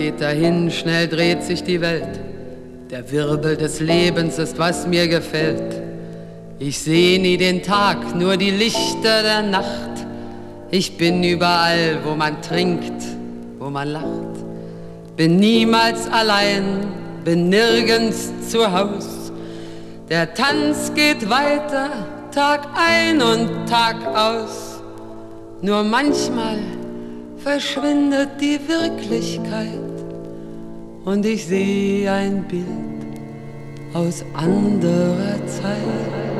Geht dahin, schnell dreht sich die Welt. Der Wirbel des Lebens ist, was mir gefällt. Ich seh nie den Tag, nur die Lichter der Nacht. Ich bin überall, wo man trinkt, wo man lacht. Bin niemals allein, bin nirgends zu Haus. Der Tanz geht weiter, Tag ein und Tag aus. Nur manchmal verschwindet die Wirklichkeit und ich sehe ein Bild aus anderer Zeit.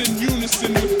in unison with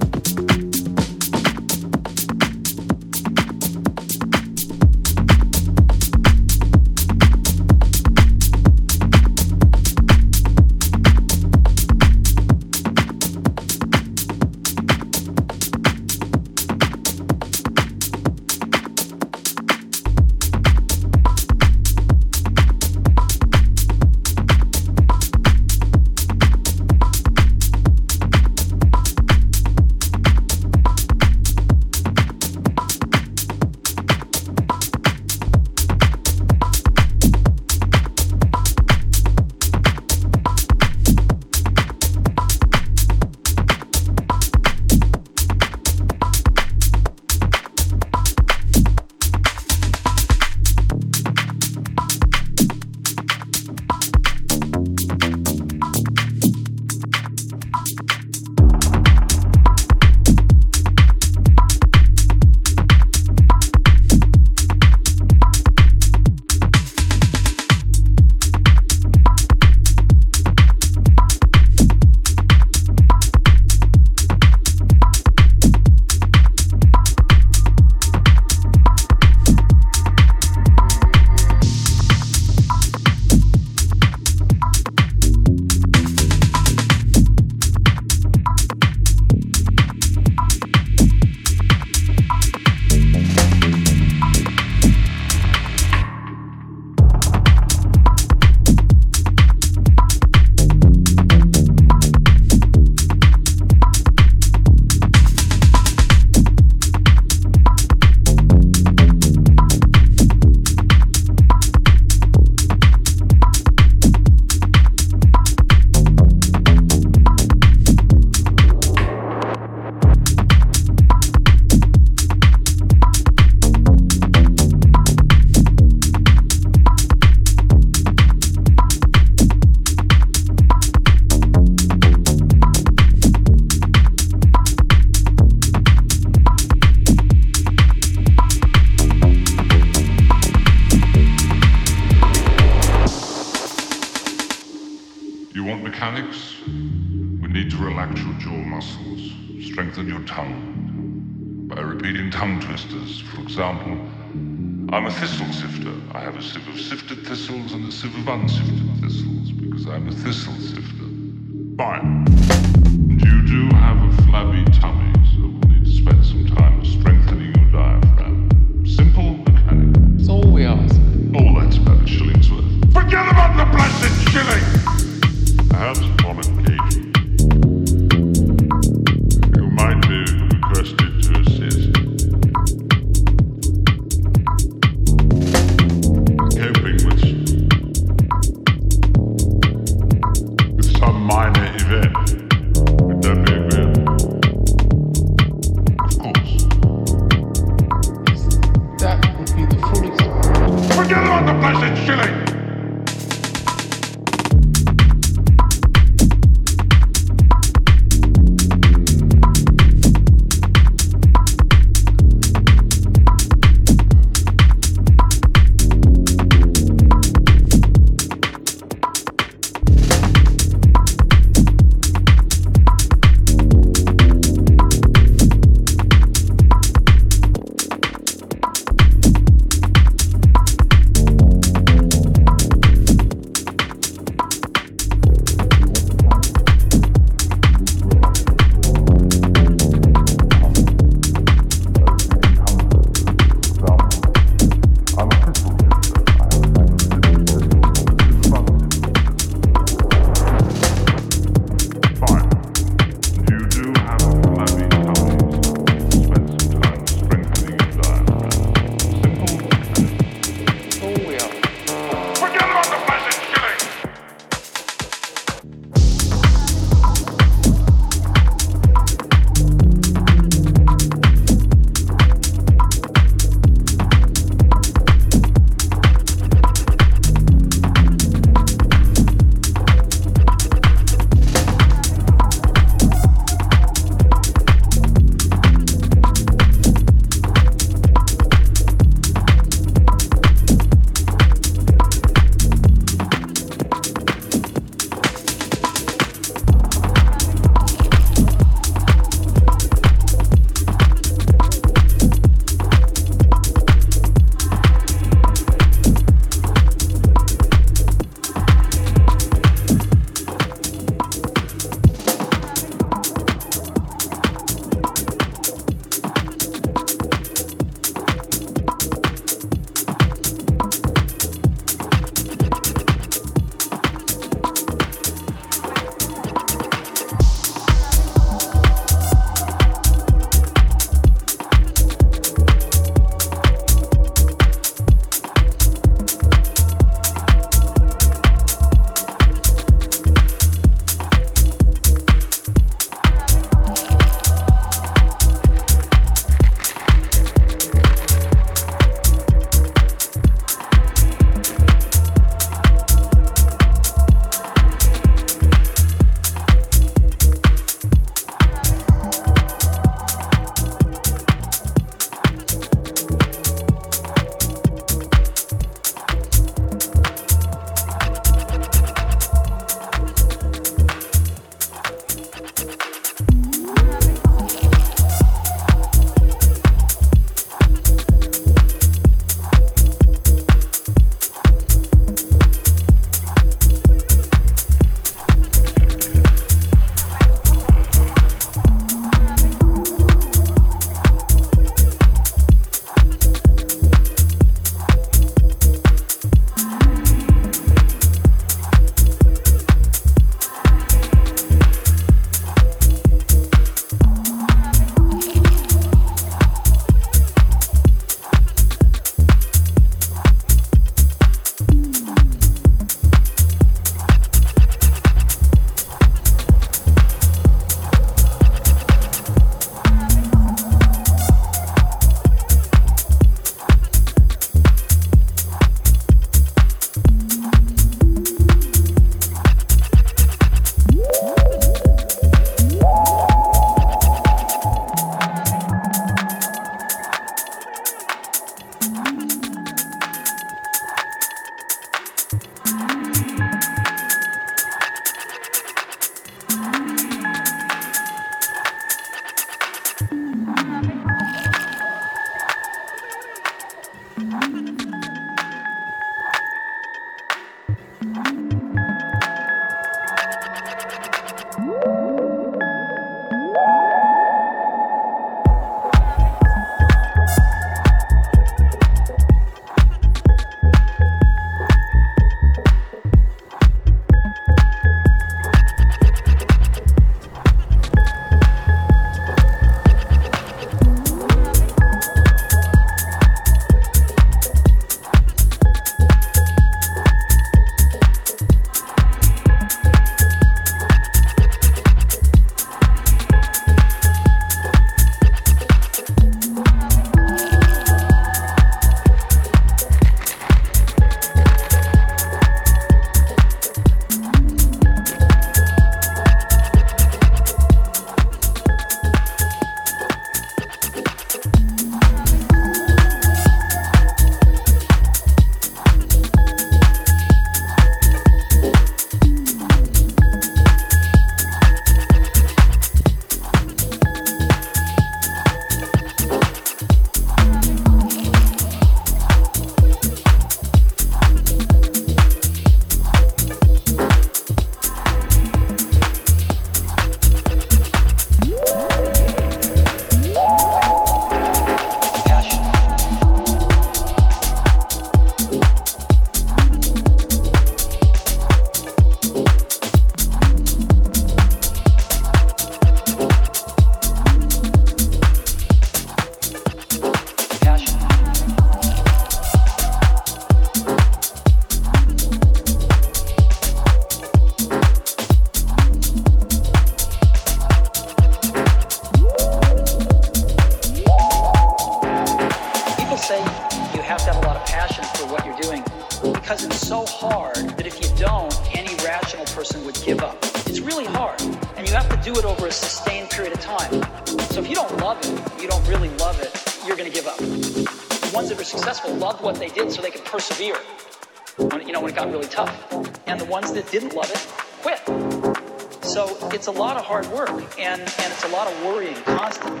hard work and, and it's a lot of worrying constantly.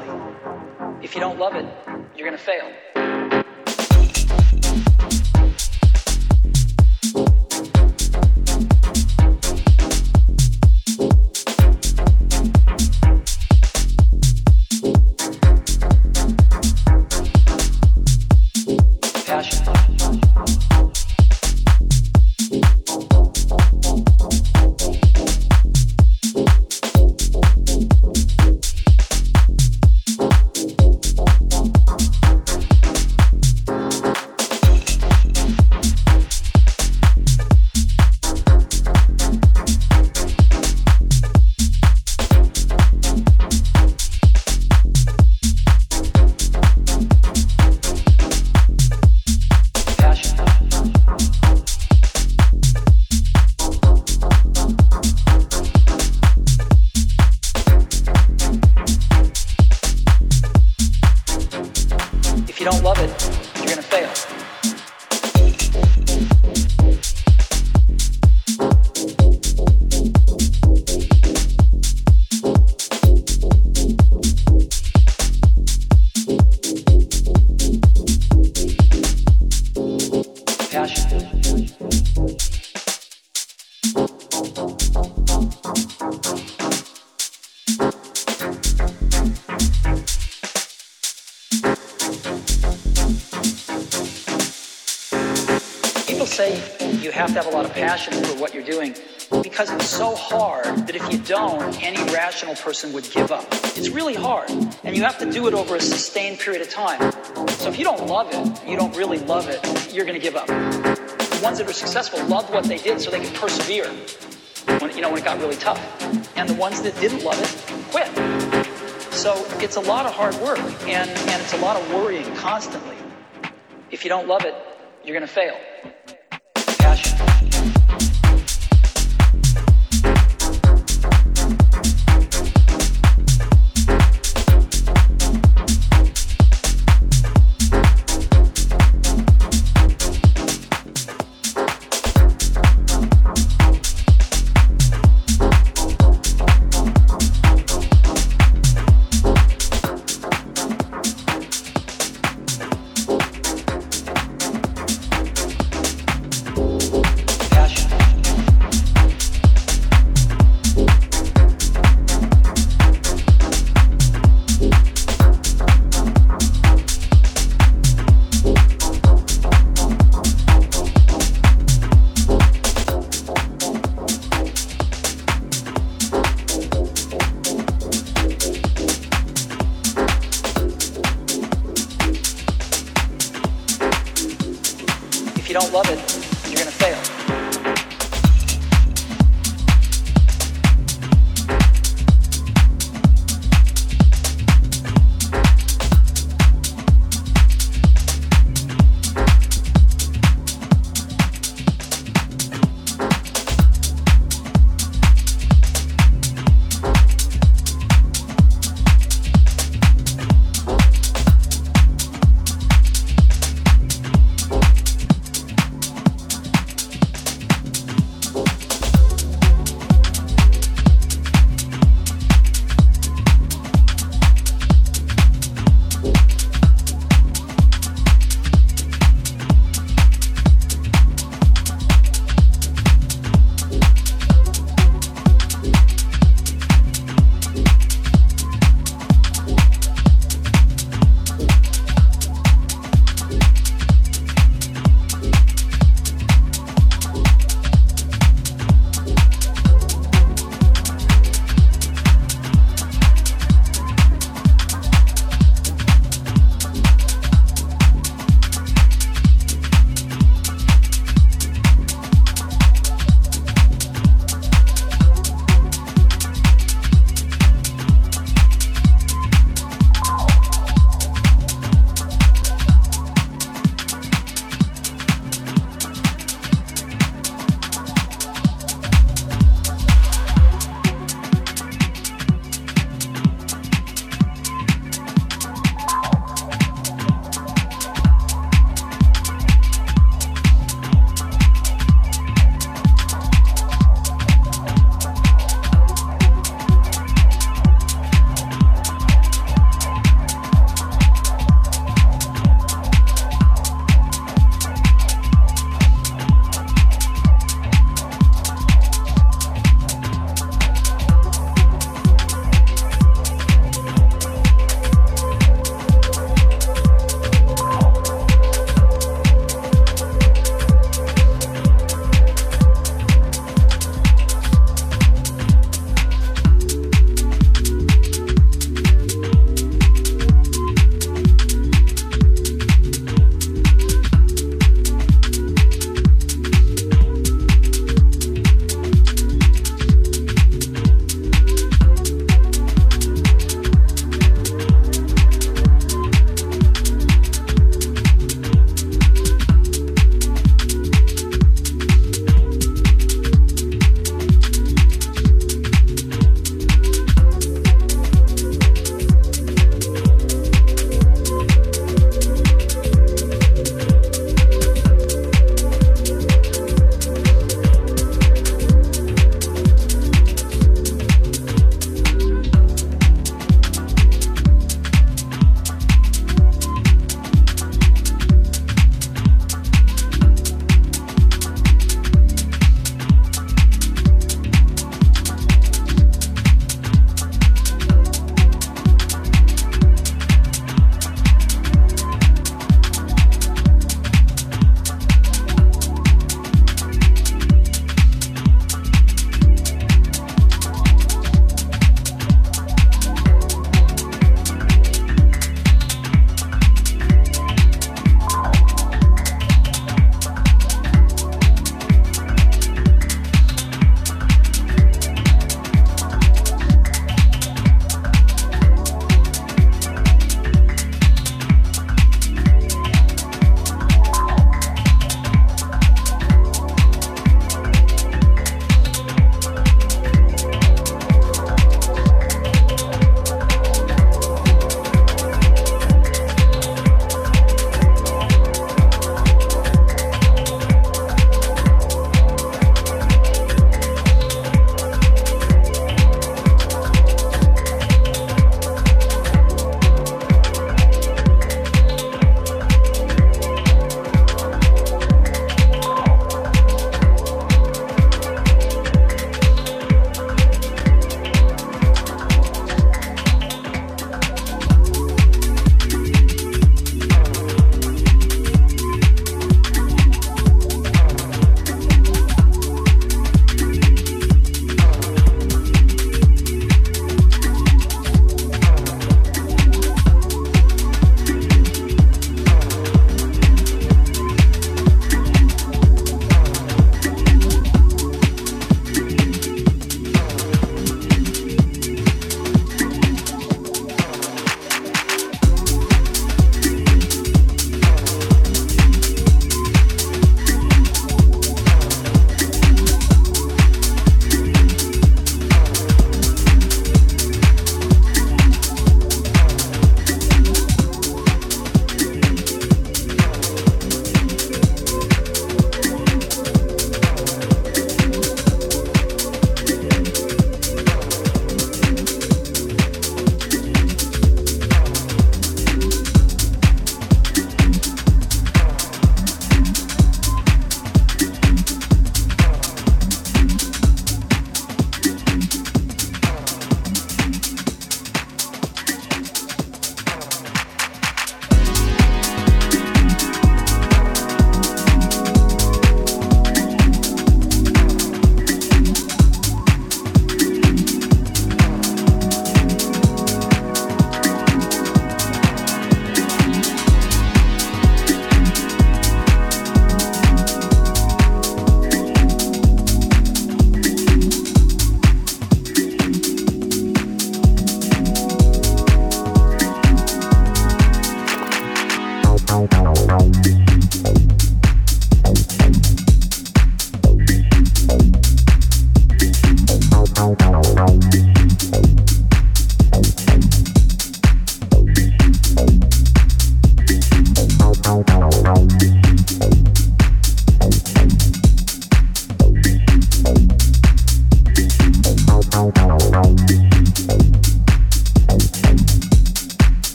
If you don't love it, you're going to fail. Person would give up. It's really hard, and you have to do it over a sustained period of time. So if you don't love it, you don't really love it, you're going to give up. The ones that are successful loved what they did so they could persevere when, you know, when it got really tough. And the ones that didn't love it quit. So it's a lot of hard work, and, and it's a lot of worrying constantly. If you don't love it, you're going to fail. Don't love it, you're going to fail.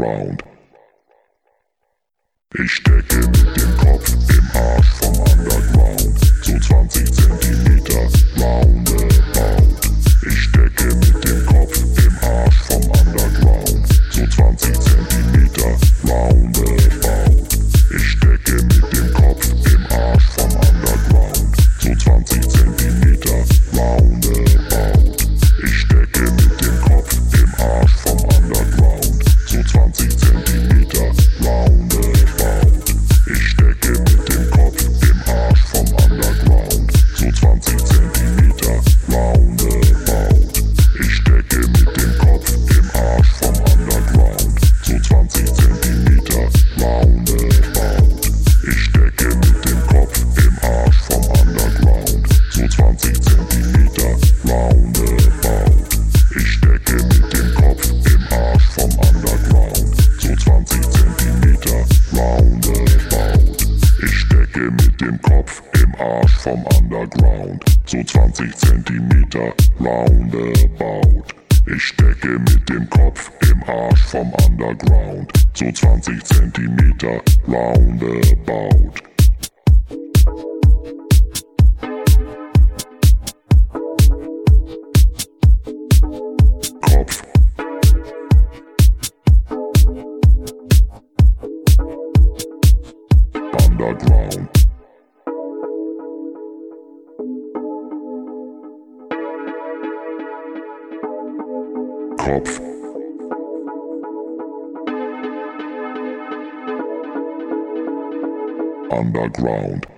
round. 20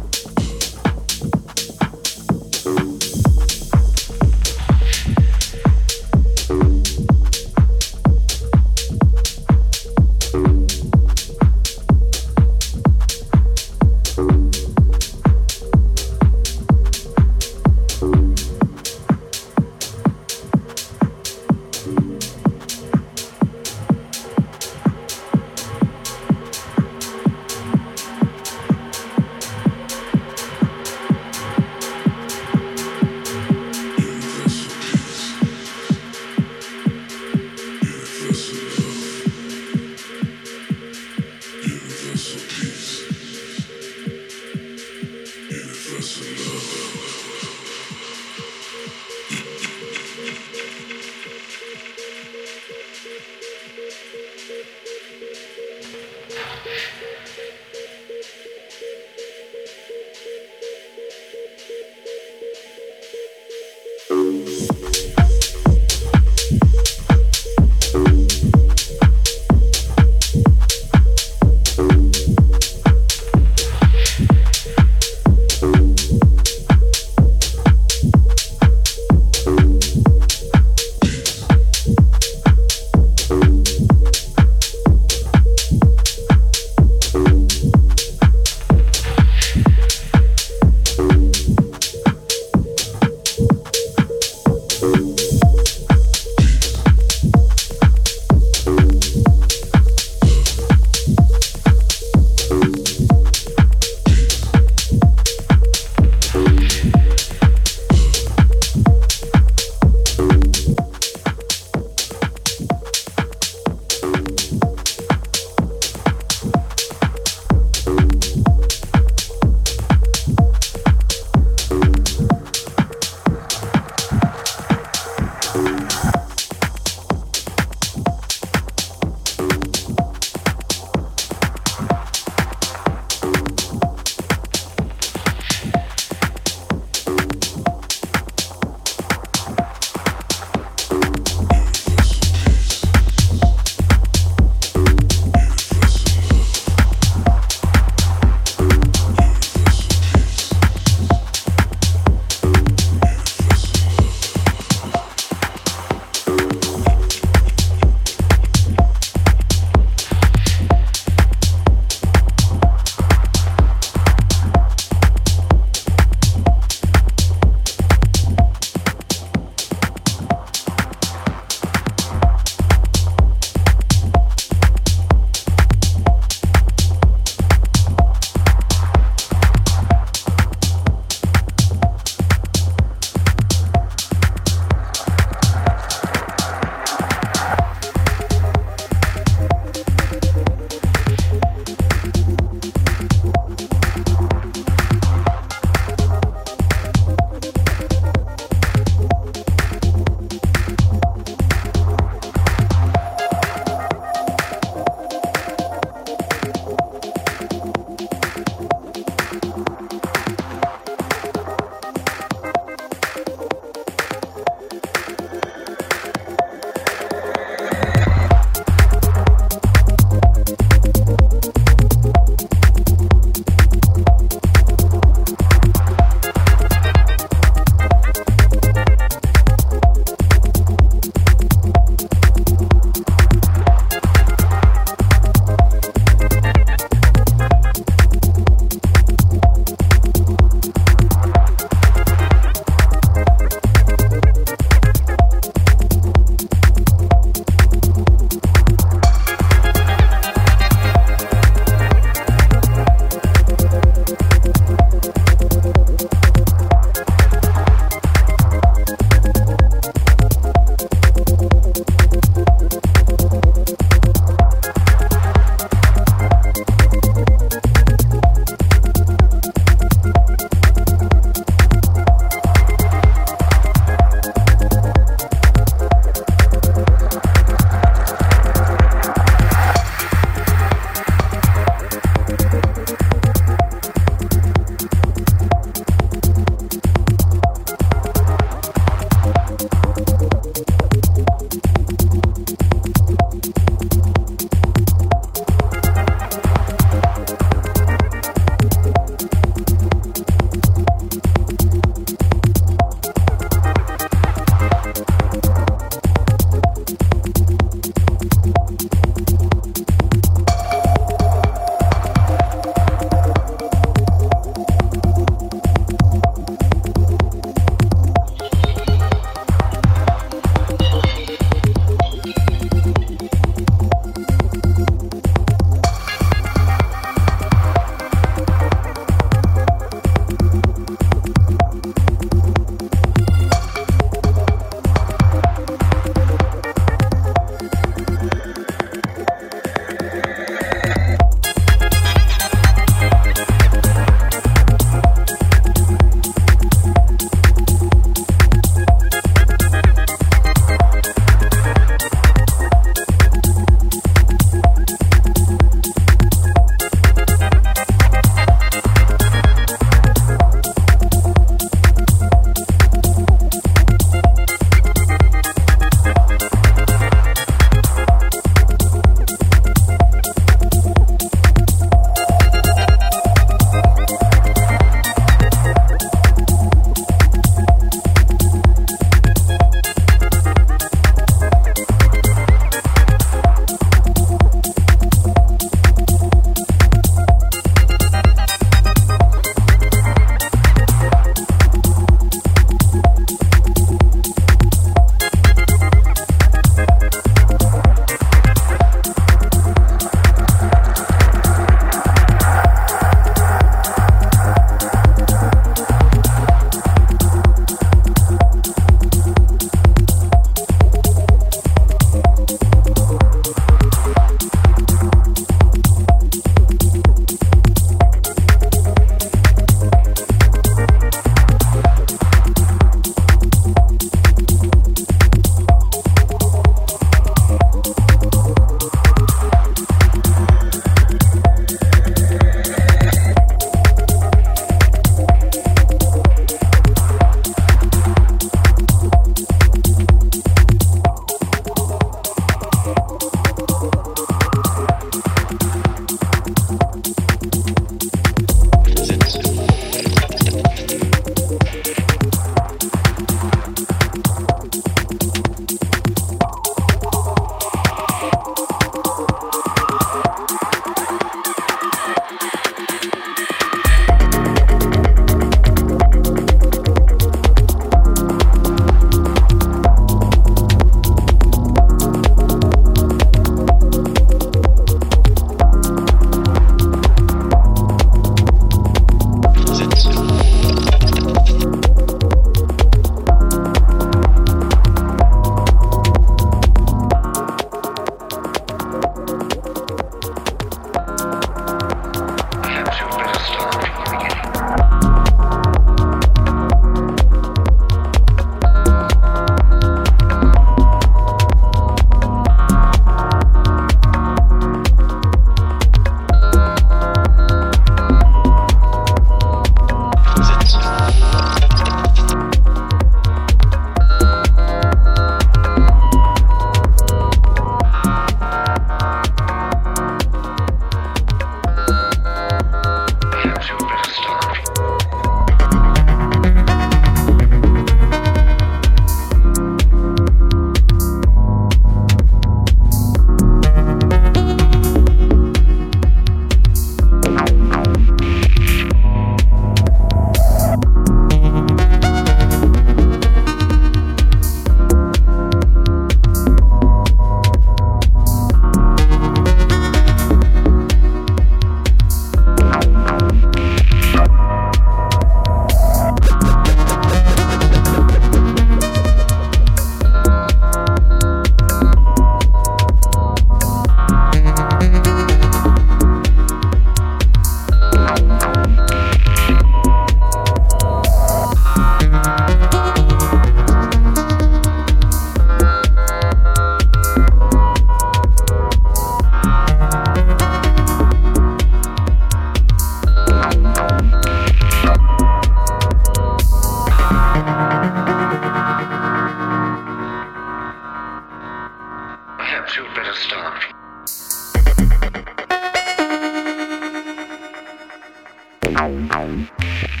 Ow, ow.